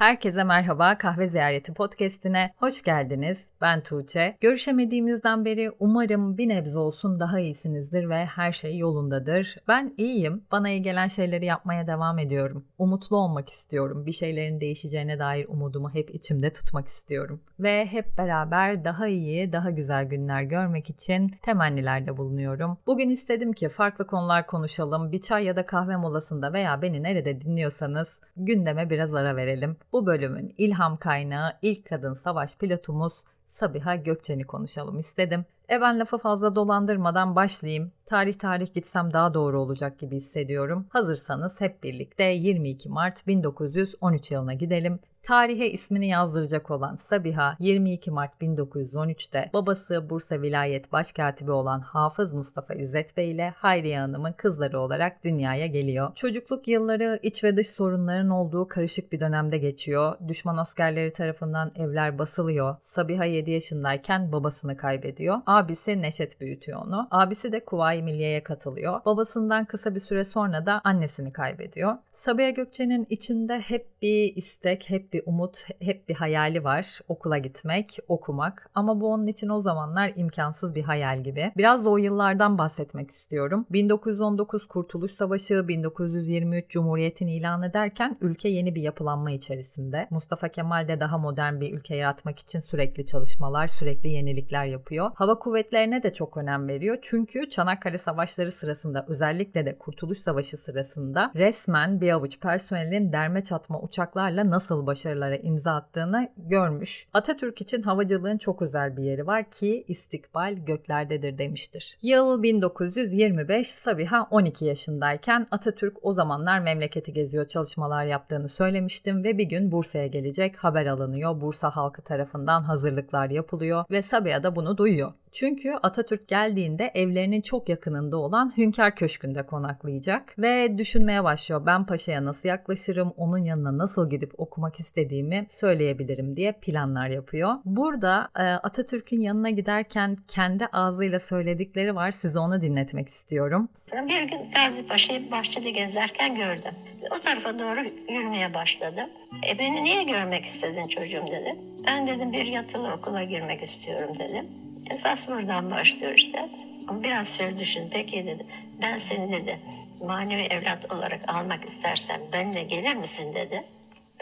Herkese merhaba Kahve Ziyareti Podcast'ine hoş geldiniz. Ben Tuğçe. Görüşemediğimizden beri umarım bir nebze olsun daha iyisinizdir ve her şey yolundadır. Ben iyiyim. Bana iyi gelen şeyleri yapmaya devam ediyorum. Umutlu olmak istiyorum. Bir şeylerin değişeceğine dair umudumu hep içimde tutmak istiyorum. Ve hep beraber daha iyi, daha güzel günler görmek için temennilerde bulunuyorum. Bugün istedim ki farklı konular konuşalım. Bir çay ya da kahve molasında veya beni nerede dinliyorsanız gündeme biraz ara verelim. Bu bölümün ilham kaynağı ilk kadın savaş pilotumuz Sabiha Gökçen'i konuşalım istedim. E ben lafı fazla dolandırmadan başlayayım. Tarih tarih gitsem daha doğru olacak gibi hissediyorum. Hazırsanız hep birlikte 22 Mart 1913 yılına gidelim. Tarihe ismini yazdıracak olan Sabiha 22 Mart 1913'te babası Bursa Vilayet Başkatibi olan Hafız Mustafa İzzet Bey ile Hayriye Hanım'ın kızları olarak dünyaya geliyor. Çocukluk yılları iç ve dış sorunların olduğu karışık bir dönemde geçiyor. Düşman askerleri tarafından evler basılıyor. Sabiha 7 yaşındayken babasını kaybediyor. Abisi Neşet büyütüyor onu. Abisi de Kuvayi Milliye'ye katılıyor. Babasından kısa bir süre sonra da annesini kaybediyor. Sabiha Gökçe'nin içinde hep bir istek, hep bir umut, hep bir hayali var. Okula gitmek, okumak. Ama bu onun için o zamanlar imkansız bir hayal gibi. Biraz da o yıllardan bahsetmek istiyorum. 1919 Kurtuluş Savaşı, 1923 Cumhuriyet'in ilan ederken ülke yeni bir yapılanma içerisinde. Mustafa Kemal de daha modern bir ülke yaratmak için sürekli çalışmalar, sürekli yenilikler yapıyor. Hava kuvvetlerine de çok önem veriyor. Çünkü Çanakkale Savaşları sırasında özellikle de Kurtuluş Savaşı sırasında resmen bir avuç personelin derme çatma uçaklarla nasıl başarılara imza attığını görmüş. Atatürk için havacılığın çok özel bir yeri var ki istikbal göklerdedir demiştir. Yıl 1925 Sabiha 12 yaşındayken Atatürk o zamanlar memleketi geziyor çalışmalar yaptığını söylemiştim ve bir gün Bursa'ya gelecek haber alınıyor. Bursa halkı tarafından hazırlıklar yapılıyor ve Sabiha da bunu duyuyor. Çünkü Atatürk geldiğinde evlerinin çok yakınında olan Hünkar Köşkü'nde konaklayacak ve düşünmeye başlıyor. Ben paşaya nasıl yaklaşırım, onun yanına nasıl gidip okumak istediğimi söyleyebilirim diye planlar yapıyor. Burada e, Atatürk'ün yanına giderken kendi ağzıyla söyledikleri var. Size onu dinletmek istiyorum. Bir gün Gazi Paşa'yı bahçede gezerken gördüm. O tarafa doğru yürümeye başladım. E beni niye görmek istedin çocuğum dedi. Ben dedim bir yatılı okula girmek istiyorum dedim. Esas buradan başlıyor işte. Ama biraz şöyle düşün. Peki dedi. Ben seni dedi manevi evlat olarak almak istersem benimle gelir misin dedi.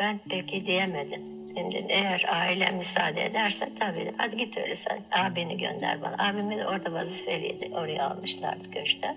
Ben peki diyemedim. Şimdi eğer aile müsaade ederse tabii hadi git öyleyse abini gönder bana. Abimi de orada vazifeliydi. Oraya almışlardı köşte.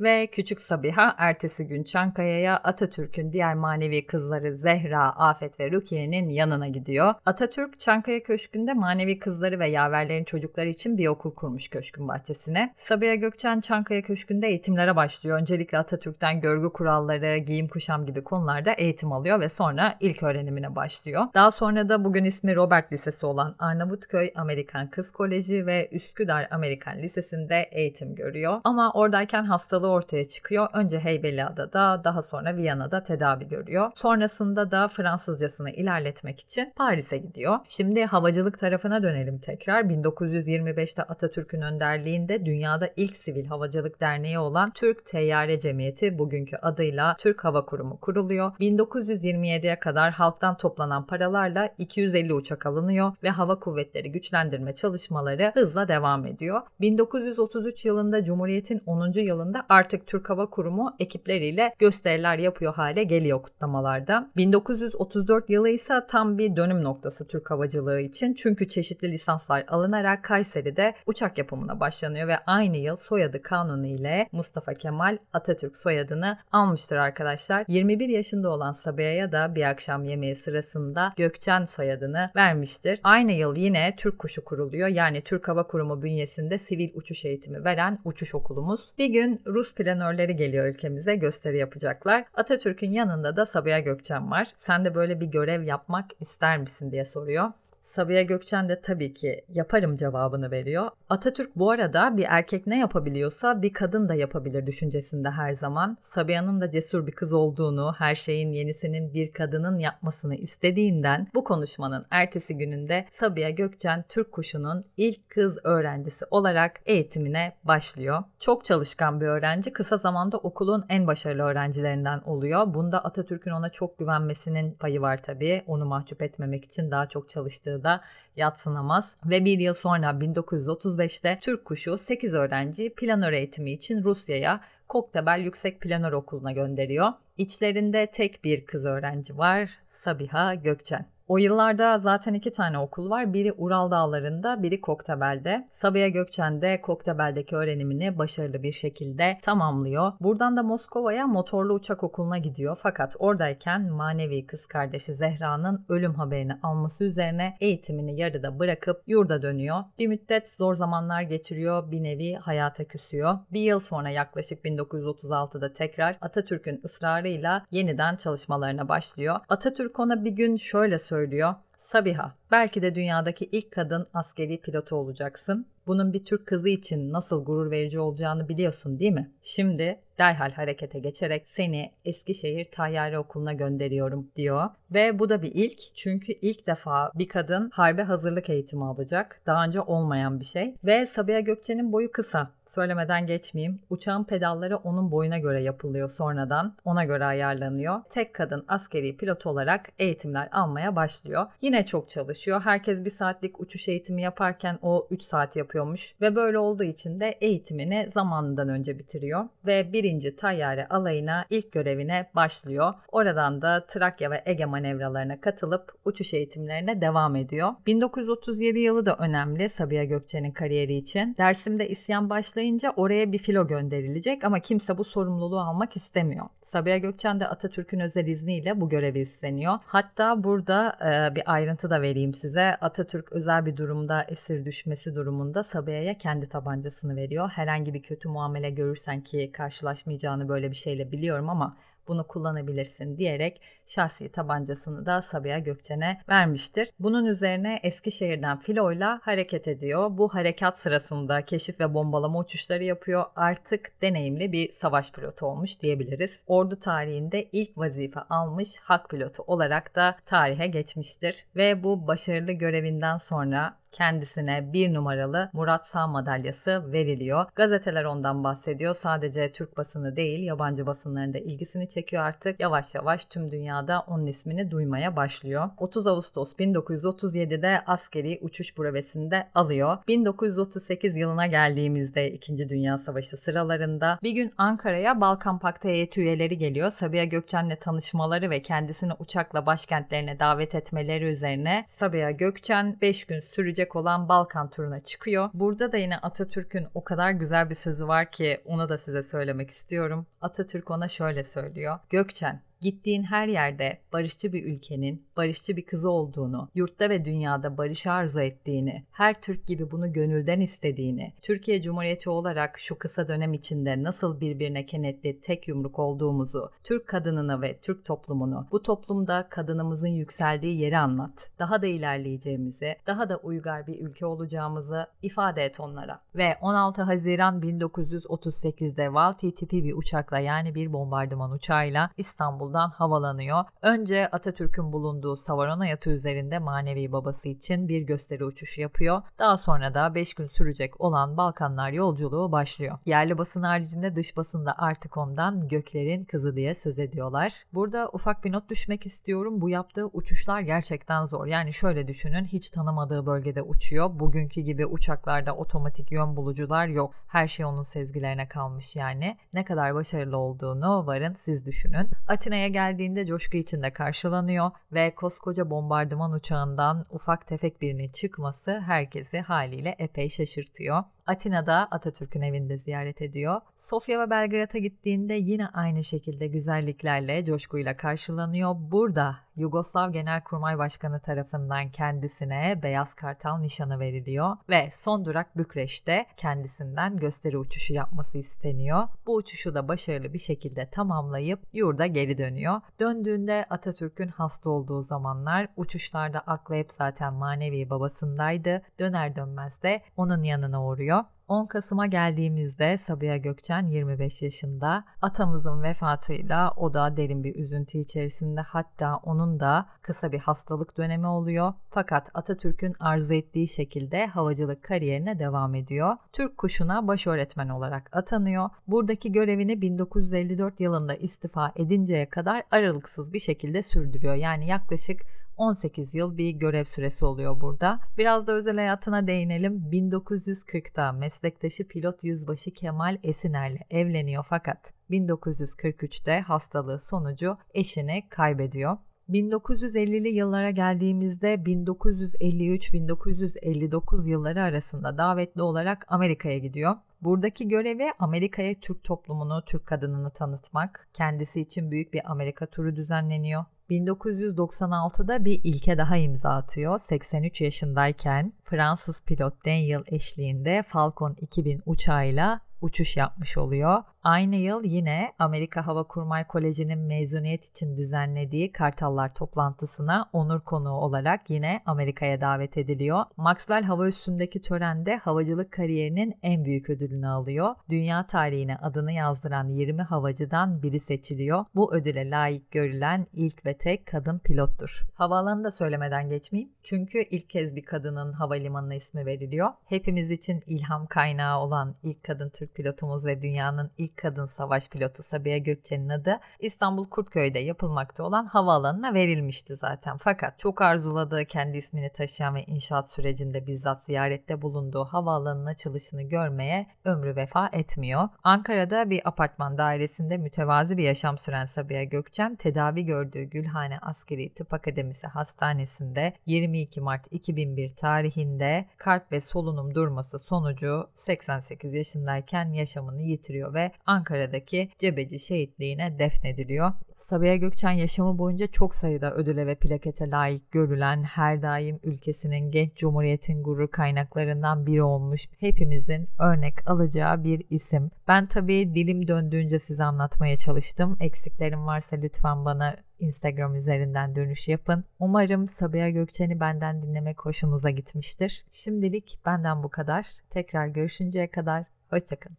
Ve küçük Sabiha ertesi gün Çankaya'ya Atatürk'ün diğer manevi kızları Zehra, Afet ve Rukiye'nin yanına gidiyor. Atatürk Çankaya Köşkü'nde manevi kızları ve yaverlerin çocukları için bir okul kurmuş köşkün bahçesine. Sabiha Gökçen Çankaya Köşkü'nde eğitimlere başlıyor. Öncelikle Atatürk'ten görgü kuralları, giyim kuşam gibi konularda eğitim alıyor ve sonra ilk öğrenimine başlıyor. Daha sonra da bugün ismi Robert Lisesi olan Arnavutköy Amerikan Kız Koleji ve Üsküdar Amerikan Lisesi'nde eğitim görüyor. Ama oradayken hastalığı ortaya çıkıyor. Önce Heybeliada'da daha sonra Viyana'da tedavi görüyor. Sonrasında da Fransızcasını ilerletmek için Paris'e gidiyor. Şimdi havacılık tarafına dönelim tekrar. 1925'te Atatürk'ün önderliğinde dünyada ilk sivil havacılık derneği olan Türk Teyyare Cemiyeti bugünkü adıyla Türk Hava Kurumu kuruluyor. 1927'ye kadar halktan toplanan paralarla 250 uçak alınıyor ve hava kuvvetleri güçlendirme çalışmaları hızla devam ediyor. 1933 yılında Cumhuriyet'in 10. yılında artık Türk Hava Kurumu ekipleriyle gösteriler yapıyor hale geliyor kutlamalarda. 1934 yılı ise tam bir dönüm noktası Türk havacılığı için. Çünkü çeşitli lisanslar alınarak Kayseri'de uçak yapımına başlanıyor ve aynı yıl soyadı kanunu ile Mustafa Kemal Atatürk soyadını almıştır arkadaşlar. 21 yaşında olan Sabiha'ya da bir akşam yemeği sırasında Gökçen soyadını vermiştir. Aynı yıl yine Türk Kuşu kuruluyor. Yani Türk Hava Kurumu bünyesinde sivil uçuş eğitimi veren uçuş okulumuz. Bir gün Rus planörleri geliyor ülkemize gösteri yapacaklar. Atatürk'ün yanında da Sabiha Gökçen var. Sen de böyle bir görev yapmak ister misin diye soruyor. Sabiha Gökçen de tabii ki yaparım cevabını veriyor. Atatürk bu arada bir erkek ne yapabiliyorsa bir kadın da yapabilir düşüncesinde her zaman. Sabiha'nın da cesur bir kız olduğunu, her şeyin yenisinin bir kadının yapmasını istediğinden bu konuşmanın ertesi gününde Sabiha Gökçen Türk Kuşu'nun ilk kız öğrencisi olarak eğitimine başlıyor. Çok çalışkan bir öğrenci, kısa zamanda okulun en başarılı öğrencilerinden oluyor. Bunda Atatürk'ün ona çok güvenmesinin payı var tabii. Onu mahcup etmemek için daha çok çalıştığı da yatsınamaz. Ve bir yıl sonra 1935'te Türk Kuşu 8 öğrenci planör eğitimi için Rusya'ya Koktebel Yüksek Planör Okulu'na gönderiyor. İçlerinde tek bir kız öğrenci var, Sabiha Gökçen. O yıllarda zaten iki tane okul var. Biri Ural Dağları'nda, biri Koktebel'de. Sabiha Gökçen de Koktebel'deki öğrenimini başarılı bir şekilde tamamlıyor. Buradan da Moskova'ya motorlu uçak okuluna gidiyor. Fakat oradayken manevi kız kardeşi Zehra'nın ölüm haberini alması üzerine eğitimini yarıda bırakıp yurda dönüyor. Bir müddet zor zamanlar geçiriyor. Bir nevi hayata küsüyor. Bir yıl sonra yaklaşık 1936'da tekrar Atatürk'ün ısrarıyla yeniden çalışmalarına başlıyor. Atatürk ona bir gün şöyle söylüyor söylüyor. Sabiha, belki de dünyadaki ilk kadın askeri pilotu olacaksın. Bunun bir Türk kızı için nasıl gurur verici olacağını biliyorsun değil mi? Şimdi derhal harekete geçerek seni Eskişehir Tayyare Okulu'na gönderiyorum diyor. Ve bu da bir ilk çünkü ilk defa bir kadın harbe hazırlık eğitimi alacak. Daha önce olmayan bir şey. Ve Sabiha Gökçen'in boyu kısa. Söylemeden geçmeyeyim. Uçağın pedalları onun boyuna göre yapılıyor sonradan. Ona göre ayarlanıyor. Tek kadın askeri pilot olarak eğitimler almaya başlıyor. Yine çok çalışıyor. Herkes bir saatlik uçuş eğitimi yaparken o 3 saat yapıyormuş. Ve böyle olduğu için de eğitimini zamanından önce bitiriyor. Ve birinci tayyare alayına ilk görevine başlıyor. Oradan da Trakya ve Ege manevralarına katılıp uçuş eğitimlerine devam ediyor. 1937 yılı da önemli Sabiha Gökçen'in kariyeri için. Dersimde isyan başlayınca oraya bir filo gönderilecek ama kimse bu sorumluluğu almak istemiyor. Sabiha Gökçen de Atatürk'ün özel izniyle bu görevi üstleniyor. Hatta burada e, bir ayrıntı da vereyim size. Atatürk özel bir durumda esir düşmesi durumunda Sabiha'ya kendi tabancasını veriyor. Herhangi bir kötü muamele görürsen ki karşılaşmayacağını böyle bir şeyle biliyorum ama bunu kullanabilirsin diyerek şahsi tabancasını da Sabiha Gökçen'e vermiştir. Bunun üzerine Eskişehir'den filoyla hareket ediyor. Bu harekat sırasında keşif ve bombalama uçuşları yapıyor. Artık deneyimli bir savaş pilotu olmuş diyebiliriz. Ordu tarihinde ilk vazife almış hak pilotu olarak da tarihe geçmiştir. Ve bu başarılı görevinden sonra kendisine bir numaralı Murat Sağ madalyası veriliyor. Gazeteler ondan bahsediyor. Sadece Türk basını değil yabancı basınların da ilgisini çekiyor artık. Yavaş yavaş tüm dünyada onun ismini duymaya başlıyor. 30 Ağustos 1937'de askeri uçuş brevetinde alıyor. 1938 yılına geldiğimizde 2. Dünya Savaşı sıralarında bir gün Ankara'ya Balkan Paktı heyeti üyeleri geliyor. Sabiha Gökçen'le tanışmaları ve kendisini uçakla başkentlerine davet etmeleri üzerine Sabiha Gökçen 5 gün sürecek gelecek olan Balkan turuna çıkıyor. Burada da yine Atatürk'ün o kadar güzel bir sözü var ki onu da size söylemek istiyorum. Atatürk ona şöyle söylüyor. Gökçen Gittiğin her yerde barışçı bir ülkenin barışçı bir kızı olduğunu, yurtta ve dünyada barış arzu ettiğini, her Türk gibi bunu gönülden istediğini, Türkiye Cumhuriyeti olarak şu kısa dönem içinde nasıl birbirine kenetli tek yumruk olduğumuzu, Türk kadınını ve Türk toplumunu, bu toplumda kadınımızın yükseldiği yeri anlat. Daha da ilerleyeceğimizi, daha da uygar bir ülke olacağımızı ifade et onlara. Ve 16 Haziran 1938'de Val TTP bir uçakla yani bir bombardıman uçağıyla İstanbul'da İstanbul'dan havalanıyor. Önce Atatürk'ün bulunduğu Savarona yatı üzerinde manevi babası için bir gösteri uçuşu yapıyor. Daha sonra da 5 gün sürecek olan Balkanlar yolculuğu başlıyor. Yerli basın haricinde dış basında artık ondan göklerin kızı diye söz ediyorlar. Burada ufak bir not düşmek istiyorum. Bu yaptığı uçuşlar gerçekten zor. Yani şöyle düşünün hiç tanımadığı bölgede uçuyor. Bugünkü gibi uçaklarda otomatik yön bulucular yok. Her şey onun sezgilerine kalmış yani. Ne kadar başarılı olduğunu varın siz düşünün. Atina'ya Atina'ya geldiğinde coşku içinde karşılanıyor ve koskoca bombardıman uçağından ufak tefek birinin çıkması herkesi haliyle epey şaşırtıyor. Atina'da Atatürk'ün evinde ziyaret ediyor. Sofya ve Belgrad'a gittiğinde yine aynı şekilde güzelliklerle, coşkuyla karşılanıyor. Burada Yugoslav Genelkurmay Başkanı tarafından kendisine Beyaz Kartal nişanı veriliyor ve son durak Bükreş'te kendisinden gösteri uçuşu yapması isteniyor. Bu uçuşu da başarılı bir şekilde tamamlayıp yurda geri dönüyor. Döndüğünde Atatürk'ün hasta olduğu zamanlar uçuşlarda aklı hep zaten manevi babasındaydı. Döner dönmez de onun yanına uğruyor. 10 Kasım'a geldiğimizde Sabiha Gökçen 25 yaşında. Atamızın vefatıyla o da derin bir üzüntü içerisinde hatta onun da kısa bir hastalık dönemi oluyor. Fakat Atatürk'ün arzu ettiği şekilde havacılık kariyerine devam ediyor. Türk kuşuna baş öğretmen olarak atanıyor. Buradaki görevini 1954 yılında istifa edinceye kadar aralıksız bir şekilde sürdürüyor. Yani yaklaşık 18 yıl bir görev süresi oluyor burada. Biraz da özel hayatına değinelim. 1940'ta meslektaşı pilot yüzbaşı Kemal Esiner'le evleniyor fakat 1943'te hastalığı sonucu eşini kaybediyor. 1950'li yıllara geldiğimizde 1953-1959 yılları arasında davetli olarak Amerika'ya gidiyor. Buradaki görevi Amerika'ya Türk toplumunu, Türk kadınını tanıtmak. Kendisi için büyük bir Amerika turu düzenleniyor. 1996'da bir ilke daha imza atıyor. 83 yaşındayken Fransız pilot Daniel eşliğinde Falcon 2000 uçağıyla uçuş yapmış oluyor. Aynı yıl yine Amerika Hava Kurmay Koleji'nin mezuniyet için düzenlediği Kartallar toplantısına onur konuğu olarak yine Amerika'ya davet ediliyor. Maxwell hava üstündeki törende havacılık kariyerinin en büyük ödülünü alıyor. Dünya tarihine adını yazdıran 20 havacıdan biri seçiliyor. Bu ödüle layık görülen ilk ve tek kadın pilottur. Havaalanını da söylemeden geçmeyeyim. Çünkü ilk kez bir kadının havalimanına ismi veriliyor. Hepimiz için ilham kaynağı olan ilk kadın Türk pilotumuz ve dünyanın kadın savaş pilotu Sabiha Gökçen'in adı İstanbul Kurtköy'de yapılmakta olan havaalanına verilmişti zaten. Fakat çok arzuladığı kendi ismini taşıyan ve inşaat sürecinde bizzat ziyarette bulunduğu havaalanının açılışını görmeye ömrü vefa etmiyor. Ankara'da bir apartman dairesinde mütevazi bir yaşam süren Sabiha Gökçen tedavi gördüğü Gülhane Askeri Tıp Akademisi Hastanesi'nde 22 Mart 2001 tarihinde kalp ve solunum durması sonucu 88 yaşındayken yaşamını yitiriyor ve Ankara'daki Cebeci şehitliğine defnediliyor. Sabiha Gökçen yaşamı boyunca çok sayıda ödüle ve plakete layık görülen, her daim ülkesinin genç cumhuriyetin gurur kaynaklarından biri olmuş, hepimizin örnek alacağı bir isim. Ben tabii dilim döndüğünce size anlatmaya çalıştım. Eksiklerim varsa lütfen bana Instagram üzerinden dönüş yapın. Umarım Sabiha Gökçen'i benden dinlemek hoşunuza gitmiştir. Şimdilik benden bu kadar. Tekrar görüşünceye kadar hoşçakalın.